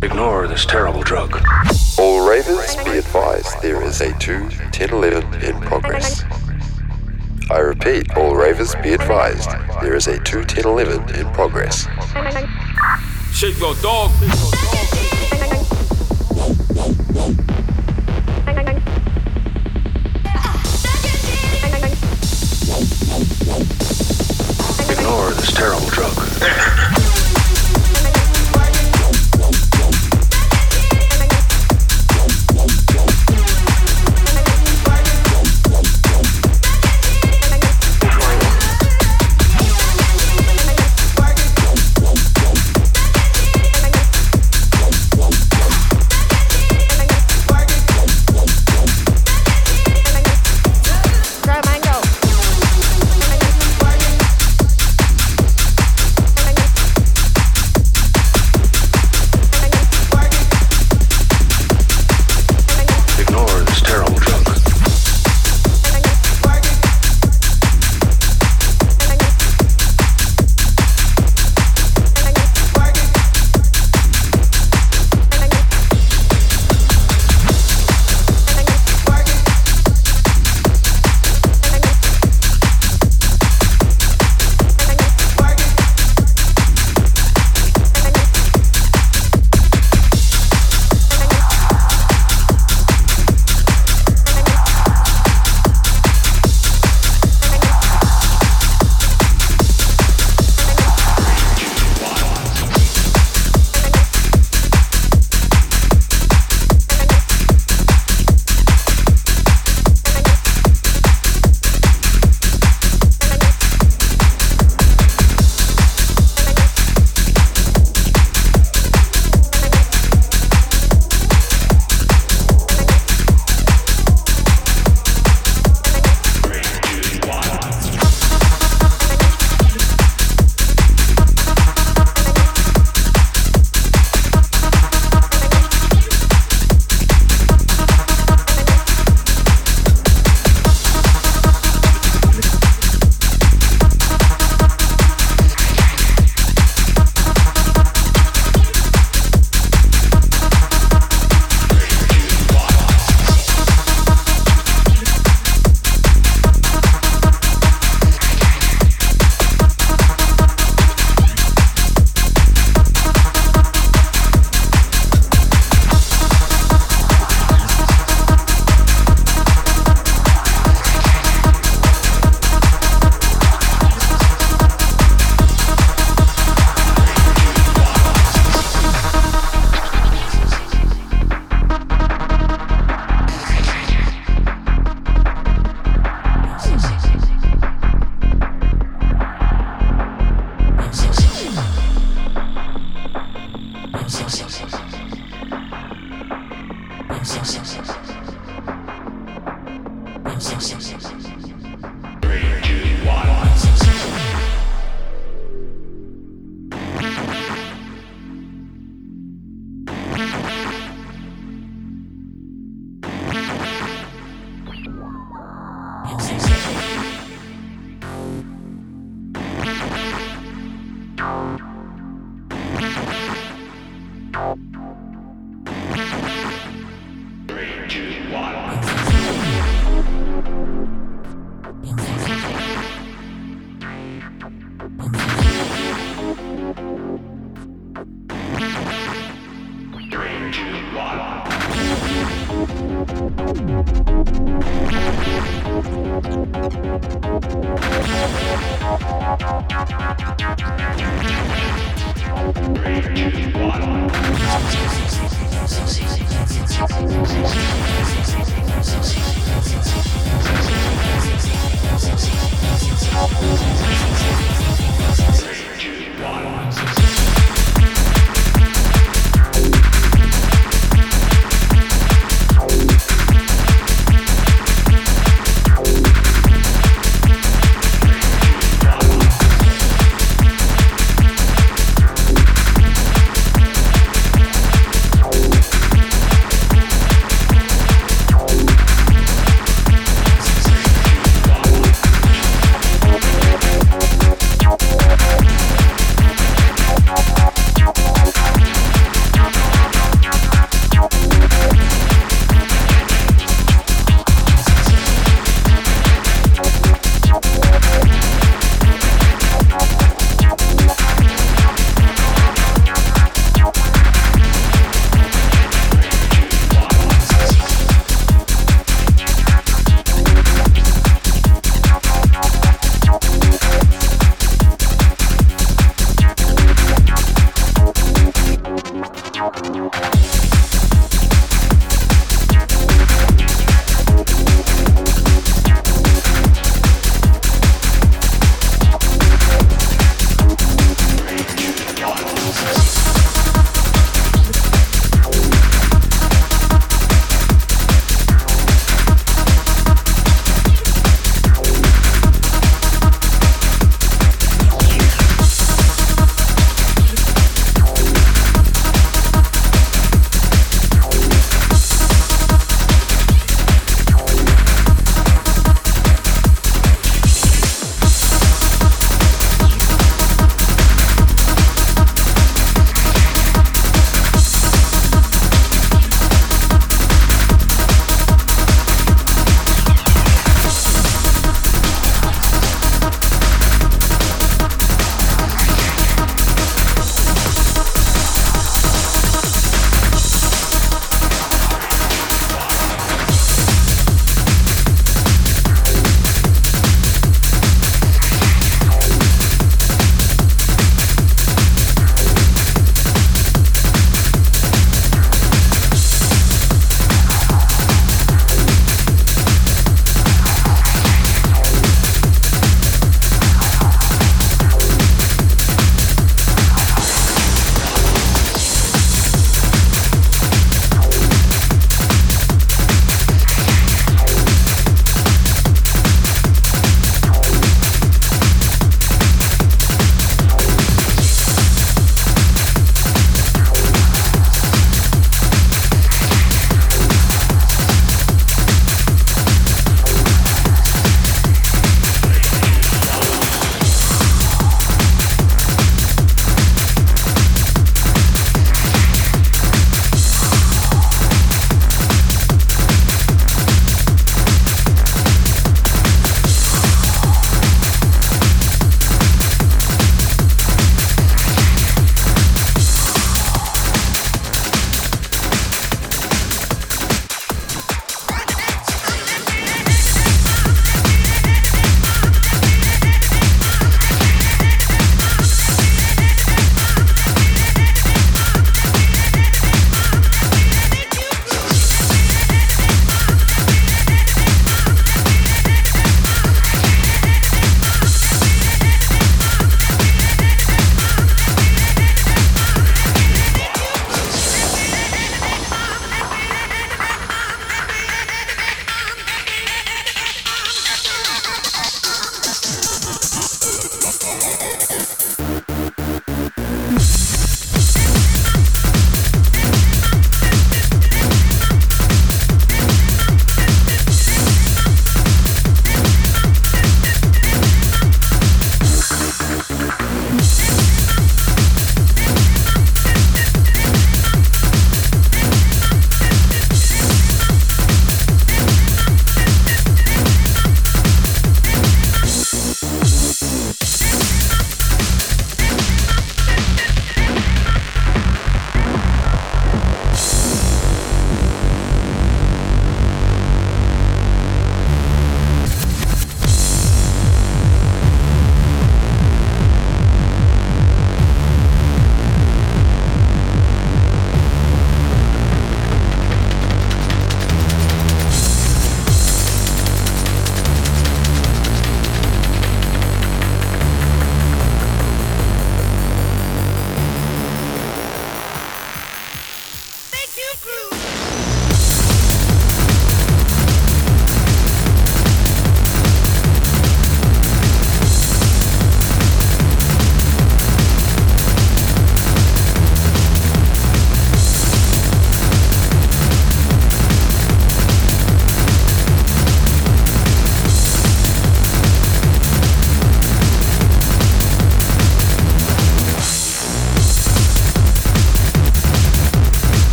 Ignore this terrible drug. All ravers, be advised there is a 2 10 11 in progress. I repeat, all ravers, be advised there is a 2 10 11 in progress. Shake your dog.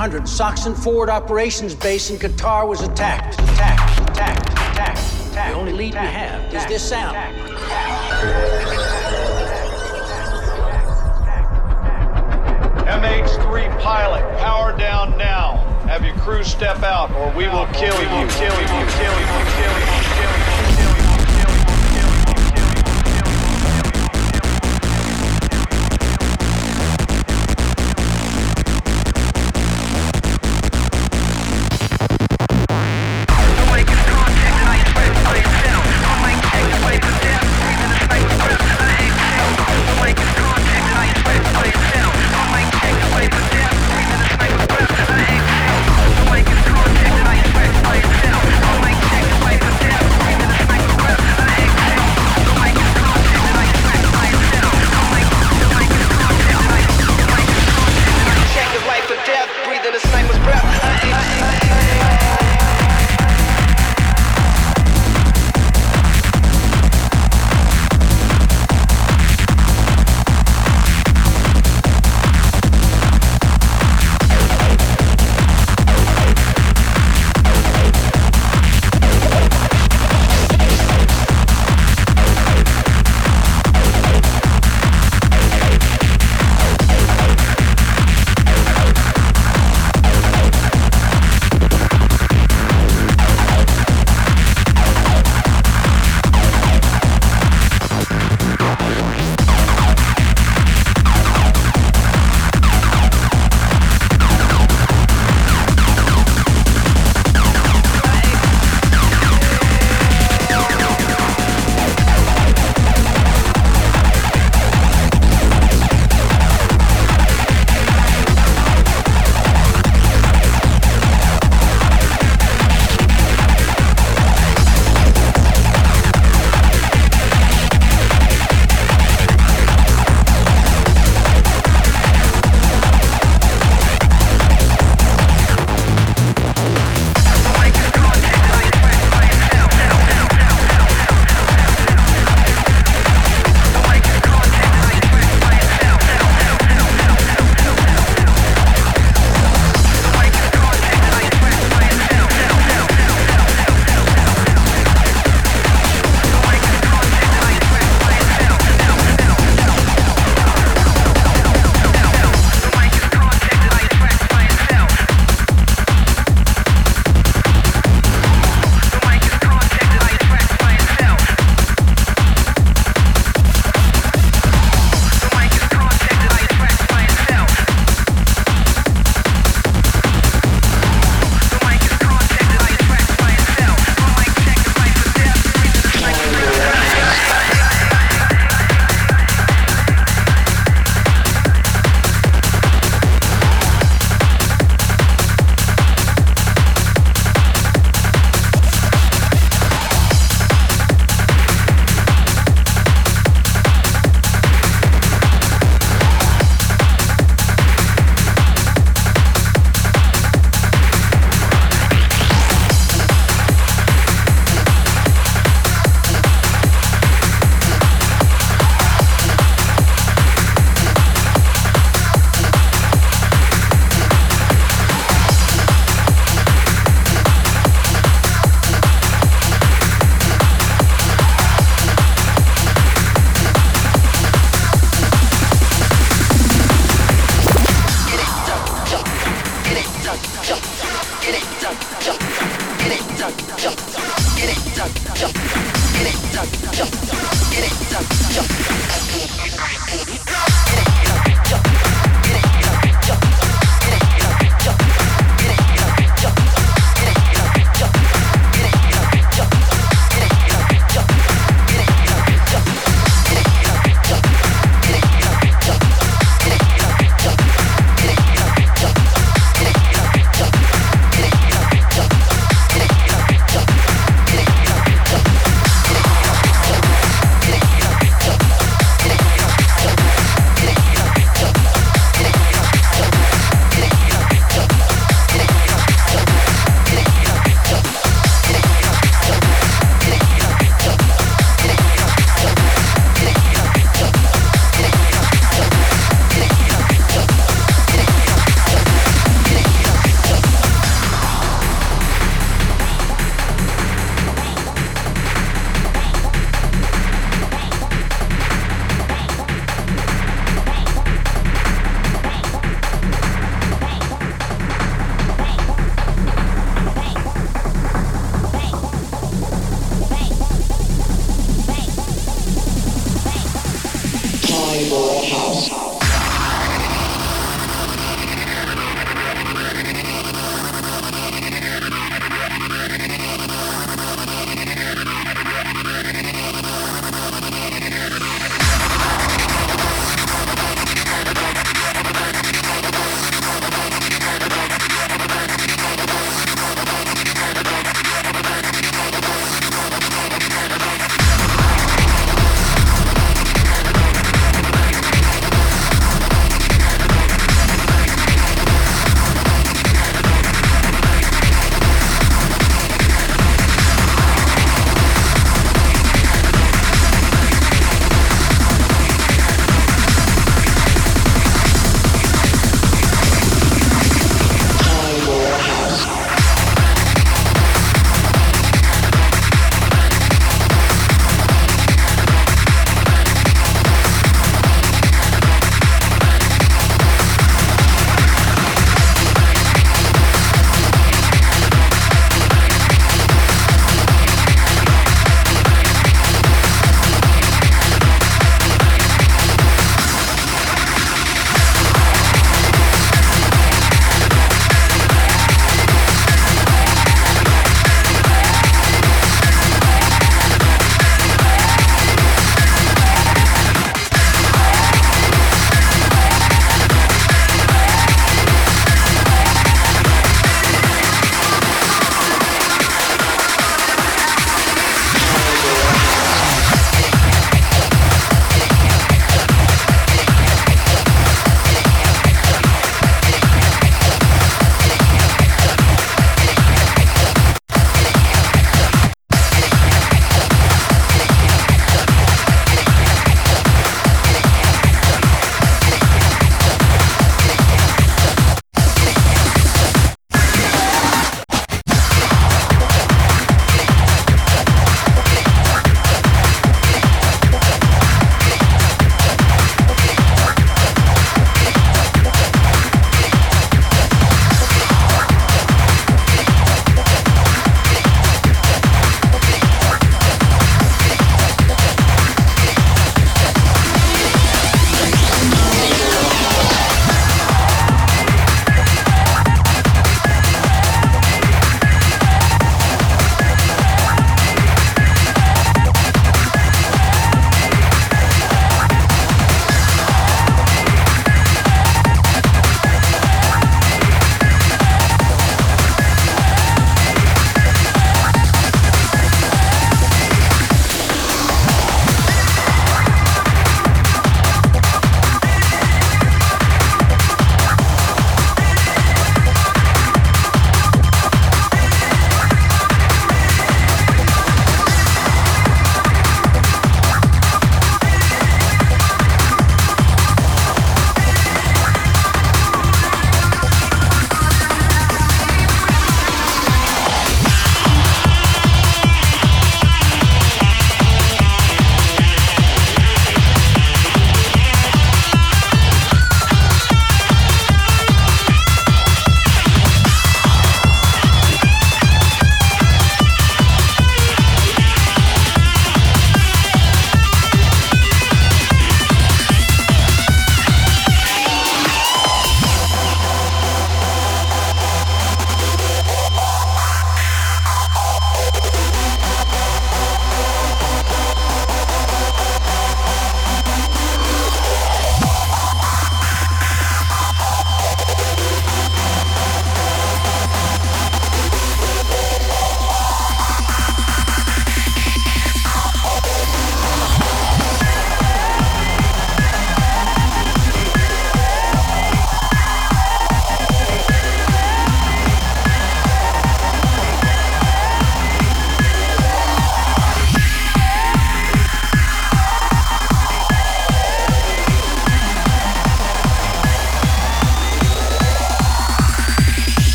0900, Soxon Forward Operations Base in Qatar was attacked. Attacked, attacked, attacked, attacked. The only lead we have is this sound. MH3 pilot, power down now. Have your crew step out, or we will kill you. Kill you, kill you, kill you, kill you, kill you, kill you,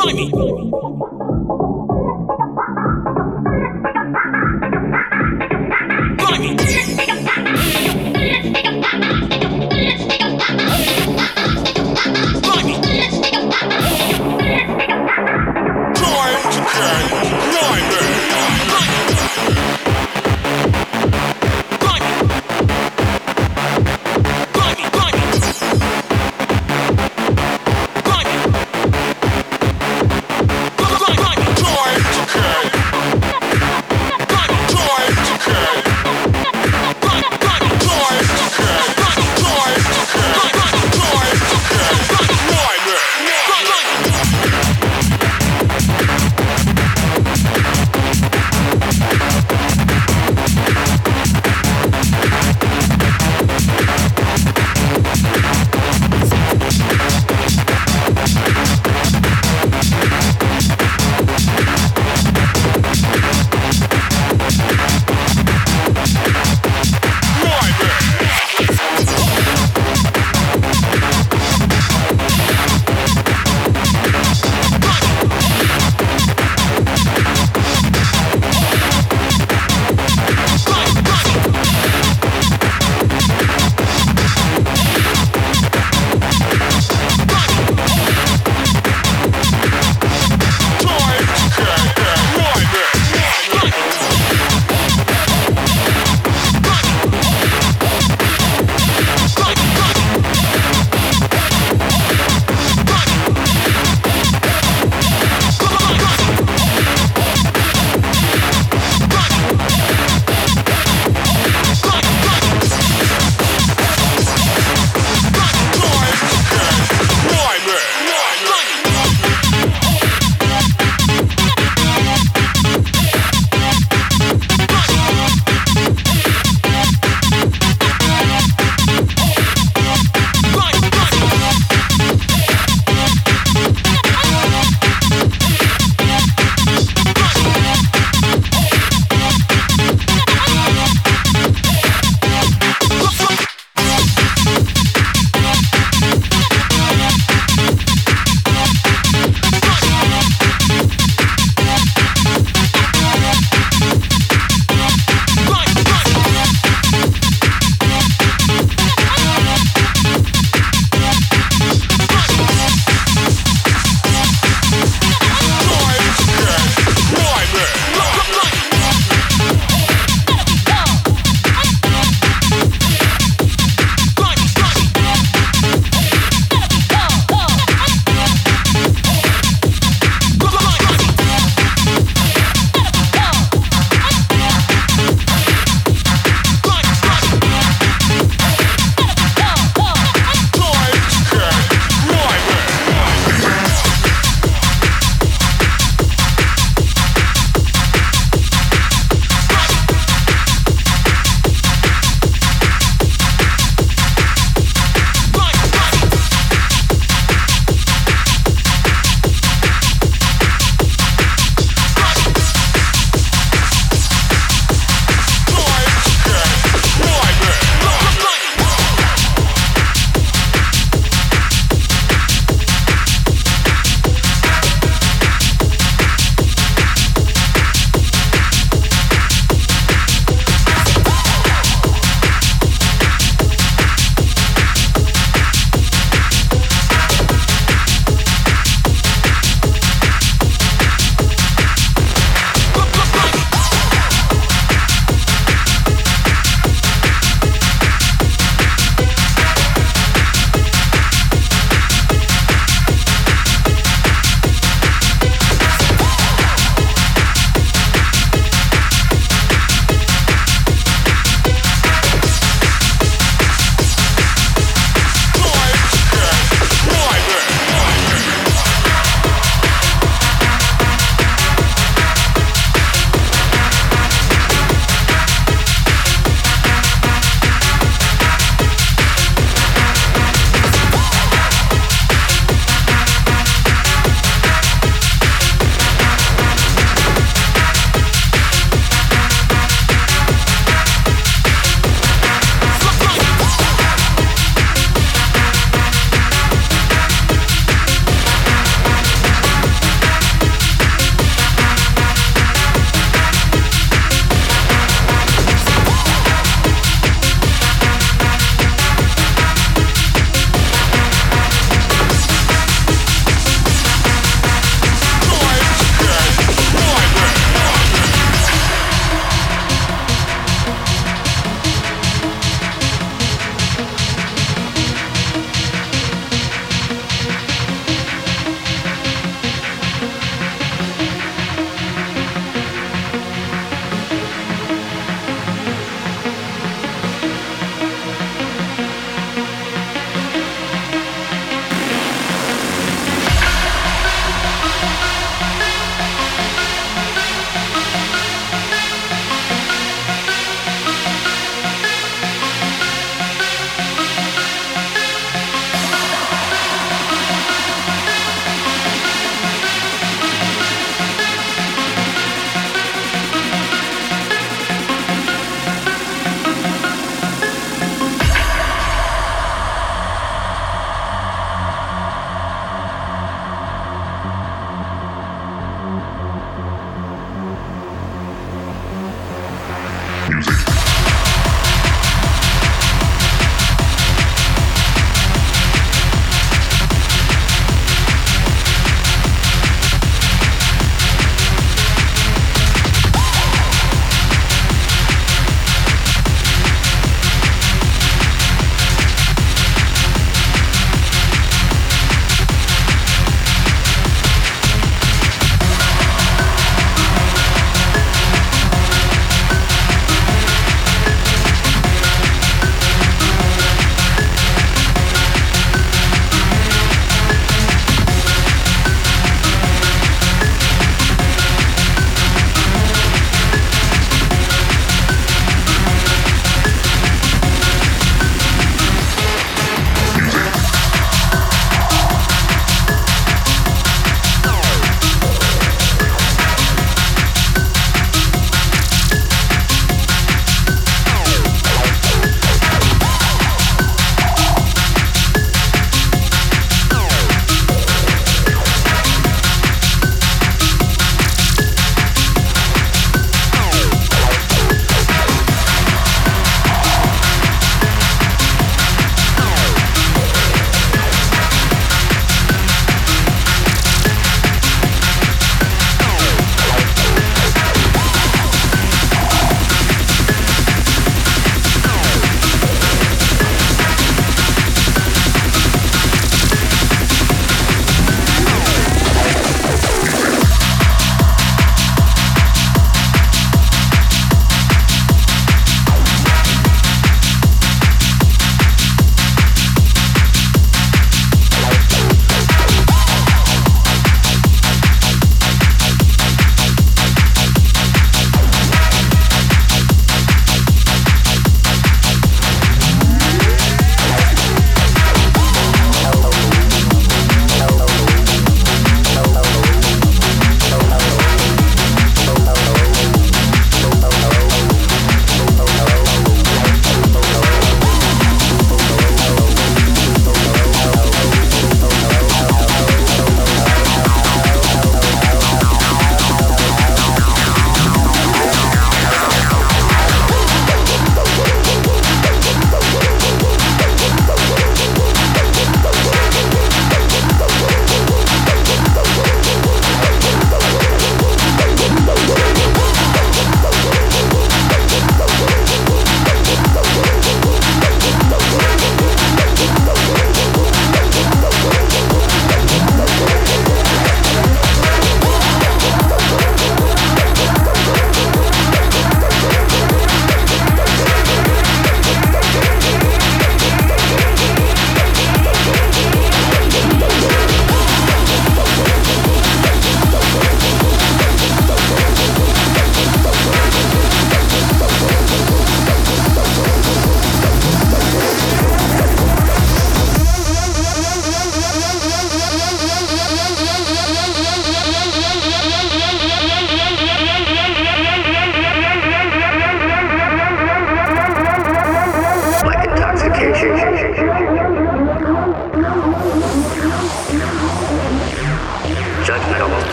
Go,